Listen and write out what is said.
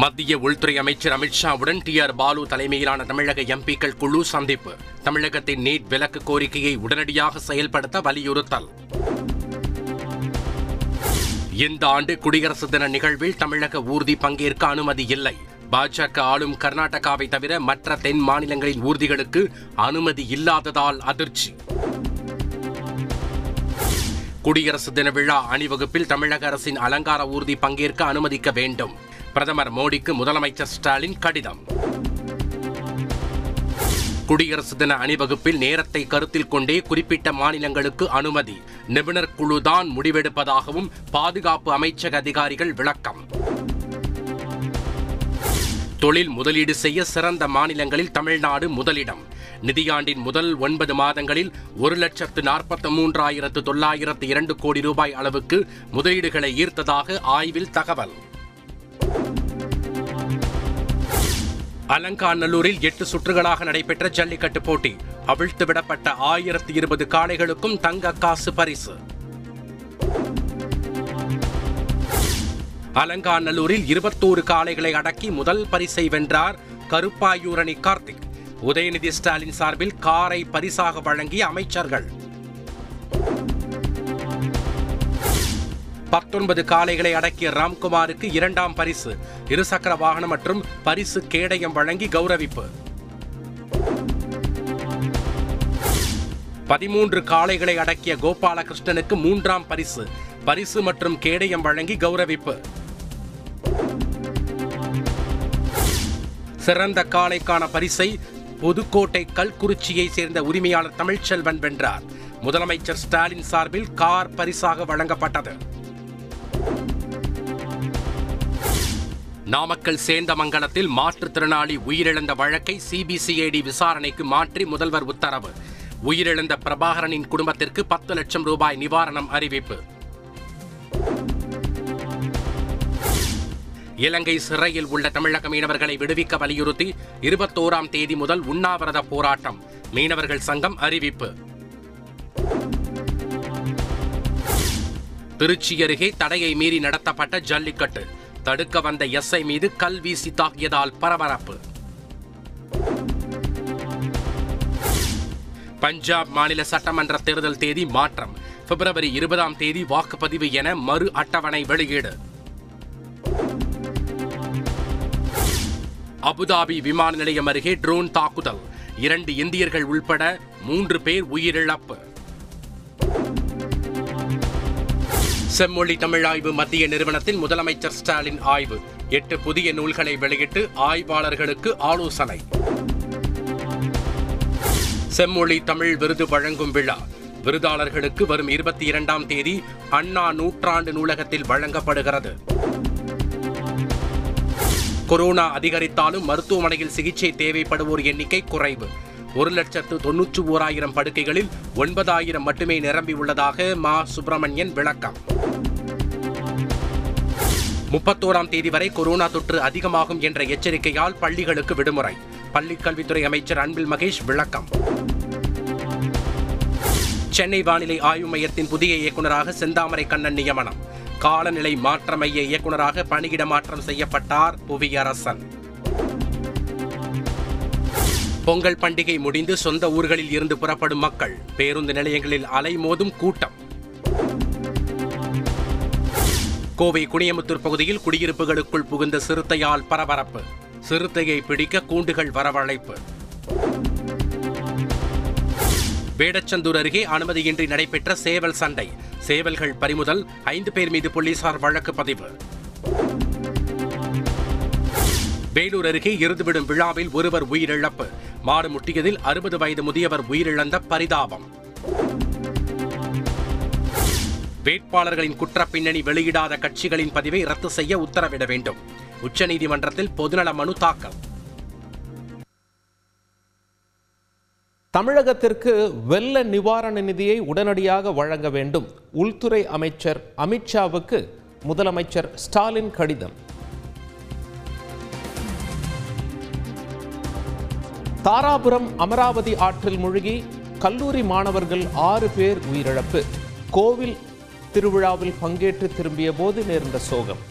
மத்திய உள்துறை அமைச்சர் அமித்ஷாவுடன் டி ஆர் பாலு தலைமையிலான தமிழக எம்பிக்கள் குழு சந்திப்பு. தமிழகத்தின் நீட் விலக்கு கோரிக்கையை உடனடியாக செயல்படுத்த வலியுறுத்தல். இந்த ஆண்டு குடியரசு தின நிகழ்வில் தமிழக ஊர்தி பங்கேற்க அனுமதி இல்லை. பாஜக ஆளும் கர்நாடகாவை தவிர மற்ற தென் மாநிலங்களின் ஊர்திகளுக்கு அனுமதி இல்லாததால் அதிர்ச்சி. குடியரசு தின விழா அணிவகுப்பில் தமிழக அரசின் அலங்கார ஊர்தி பங்கேற்க அனுமதிக்க வேண்டும். பிரதமர் மோடிக்கு முதலமைச்சர் ஸ்டாலின் கடிதம். குடியரசு தின அணிவகுப்பில் நேரத்தை கருத்தில் கொண்டே குறிப்பிட்ட மாநிலங்களுக்கு அனுமதி. நிபுணர் குழுதான் முடிவெடுப்பதாகவும் பாதுகாப்பு அமைச்சக அதிகாரிகள் விளக்கம். தொழில் முதலீடு செய்ய சிறந்த மாநிலங்களில் தமிழ்நாடு முதலிடம். நிதியாண்டின் முதல் ஒன்பது மாதங்களில் ஒரு லட்சத்து நாற்பத்தி மூன்றாயிரத்து தொள்ளாயிரத்து இரண்டு கோடி ரூபாய் அளவுக்கு முதலீடுகளை ஈர்த்ததாக ஆய்வில் தகவல். அலங்காநல்லூரில் எட்டு சுற்றுகளாக நடைபெற்ற ஜல்லிக்கட்டு போட்டி. அவிழ்த்து விடப்பட்ட ஆயிரத்தி இருபது காளைகளுக்கும் தங்க காசு பரிசு. அலங்காநல்லூரில் இருபத்தோரு காளைகளை அடக்கி முதல் பரிசை வென்றார் கருப்பாயூரணி கார்த்திக். உதயநிதி ஸ்டாலின் சார்பில் காரை பரிசாக வழங்கிய அமைச்சர்கள். பத்தொன்பது காளைகளை அடக்கிய ராம்குமாருக்கு இரண்டாம் பரிசு. இருசக்கர வாகனம் மற்றும் பரிசு கேடயம் வழங்கி கௌரவிப்பு. பதிமூன்று காளைகளை அடக்கிய கோபாலகிருஷ்ணனுக்கு மூன்றாம் பரிசு. பரிசு மற்றும் கேடயம் வழங்கி கௌரவிப்பு. சிறந்த காளைக்கான பரிசை புதுக்கோட்டை கல்குறிச்சியை சேர்ந்த உரிமையாளர் தமிழ்ச்செல்வன் வென்றார். முதலமைச்சர் ஸ்டாலின் சார்பில் கார் பரிசாக வழங்கப்பட்டது. நாமக்கல் சேந்தமங்கலத்தில் மாற்றுத்திறனாளி உயிரிழந்த வழக்கை சிபிசிஐடி விசாரணைக்கு மாற்றி முதல்வர் உத்தரவு. உயிரிழந்த பிரபாகரனின் குடும்பத்திற்கு பத்து லட்சம் ரூபாய் நிவாரணம் அறிவிப்பு. இலங்கை சிறையில் உள்ள தமிழக மீனவர்களை விடுவிக்க வலியுறுத்தி இருபத்தோராம் தேதி முதல் உண்ணாவிரத போராட்டம். மீனவர்கள் சங்கம் அறிவிப்பு. திருச்சி அருகே தடையை மீறி நடத்தப்பட்ட ஜல்லிக்கட்டு. தடுக்க வந்த எஸ்ஐ மீது கல் வீசி தாக்கியதால் பரபரப்பு. பஞ்சாப் மாநில சட்டமன்ற தேர்தல் தேதி மாற்றம். பிப்ரவரி இருபதாம் தேதி வாக்குப்பதிவு என மறு அட்டவணை வெளியீடு. அபுதாபி விமான நிலையம் அருகே ட்ரோன் தாக்குதல். இரண்டு இந்தியர்கள் உள்பட மூன்று பேர் உயிரிழப்பு. செம்மொழி தமிழாய்வு மத்திய நிறுவனத்தில் முதலமைச்சர் ஸ்டாலின் ஆய்வு. எட்டு புதிய நூல்களை வெளியிட்டு ஆய்வாளர்களுக்கு ஆலோசனை. செம்மொழி தமிழ் விருது வழங்கும் விழா. விருதாளர்களுக்கு வரும் இருபத்தி இரண்டாம் தேதி அண்ணா நூற்றாண்டு நூலகத்தில் வழங்கப்படுகிறது. கொரோனா அதிகரித்தாலும் மருத்துவமனையில் சிகிச்சை தேவைப்படுவோர் எண்ணிக்கை குறைவு. ஒரு லட்சத்து தொன்னூற்று ஓராயிரம் படுக்கைகளில் ஒன்பதாயிரம் மட்டுமே நிரம்பியுள்ளதாக மா சுப்பிரமணியன் விளக்கம். முப்பத்தோராம் தேதி வரை கொரோனா தொற்று அதிகமாகும் என்ற எச்சரிக்கையால் பள்ளிகளுக்கு விடுமுறை. பள்ளிக் கல்வித்துறை அமைச்சர் அன்பில் மகேஷ் விளக்கம். சென்னை வானிலை ஆய்வு மையத்தின் புதிய இயக்குநராக செந்தாமரை கண்ணன் நியமனம். காலநிலை மாற்ற மைய இயக்குநராக பணியிட மாற்றம் செய்யப்பட்டார் புவியரசன். பொங்கல் பண்டிகை முடிந்து சொந்த ஊர்களில் இருந்து புறப்படும் மக்கள் பேருந்து நிலையங்களில் அலைமோதும் கூட்டம். கோவை குனியமுத்தூர் பகுதியில் குடியிருப்புகளுக்குள் புகுந்த சிறுத்தையால் பரபரப்பு. சிறுத்தையை பிடிக்க கூண்டுகள் வரவழைப்பு. வேடச்சந்தூர் அருகே அனுமதியின்றி நடைபெற்ற சேவல் சண்டை. சேவல்கள் பறிமுதல் ஐந்து பேர் மீது போலீசார் வழக்கு பதிவு. வேலூர் அருகே இறுதிவிடும் விழாவில் ஒருவர் உயிரிழப்பு. மாடு முட்டியதில் அறுபது வயது முதியவர் உயிரிழந்த பரிதாபம். வேட்பாளர்களின் குற்ற பின்னணி வெளியிடாத கட்சிகளின் பதிவை ரத்து செய்ய உத்தரவிட வேண்டும். உச்சநீதிமன்றத்தில் பொதுநல மனு தாக்கல். தமிழகத்திற்கு வெள்ள நிவாரண நிதியை உடனடியாக வழங்க வேண்டும். உள்துறை அமைச்சர் அமித்ஷாவுக்கு முதலமைச்சர் ஸ்டாலின் கடிதம். தாராபுரம் அமராவதி ஆற்றில் மூழ்கி கல்லூரி மாணவர்கள் ஆறு பேர் உயிரிழப்பு. கோவில் திருவிழாவில் பங்கேற்று திரும்பிய போது நேர்ந்த சோகம்.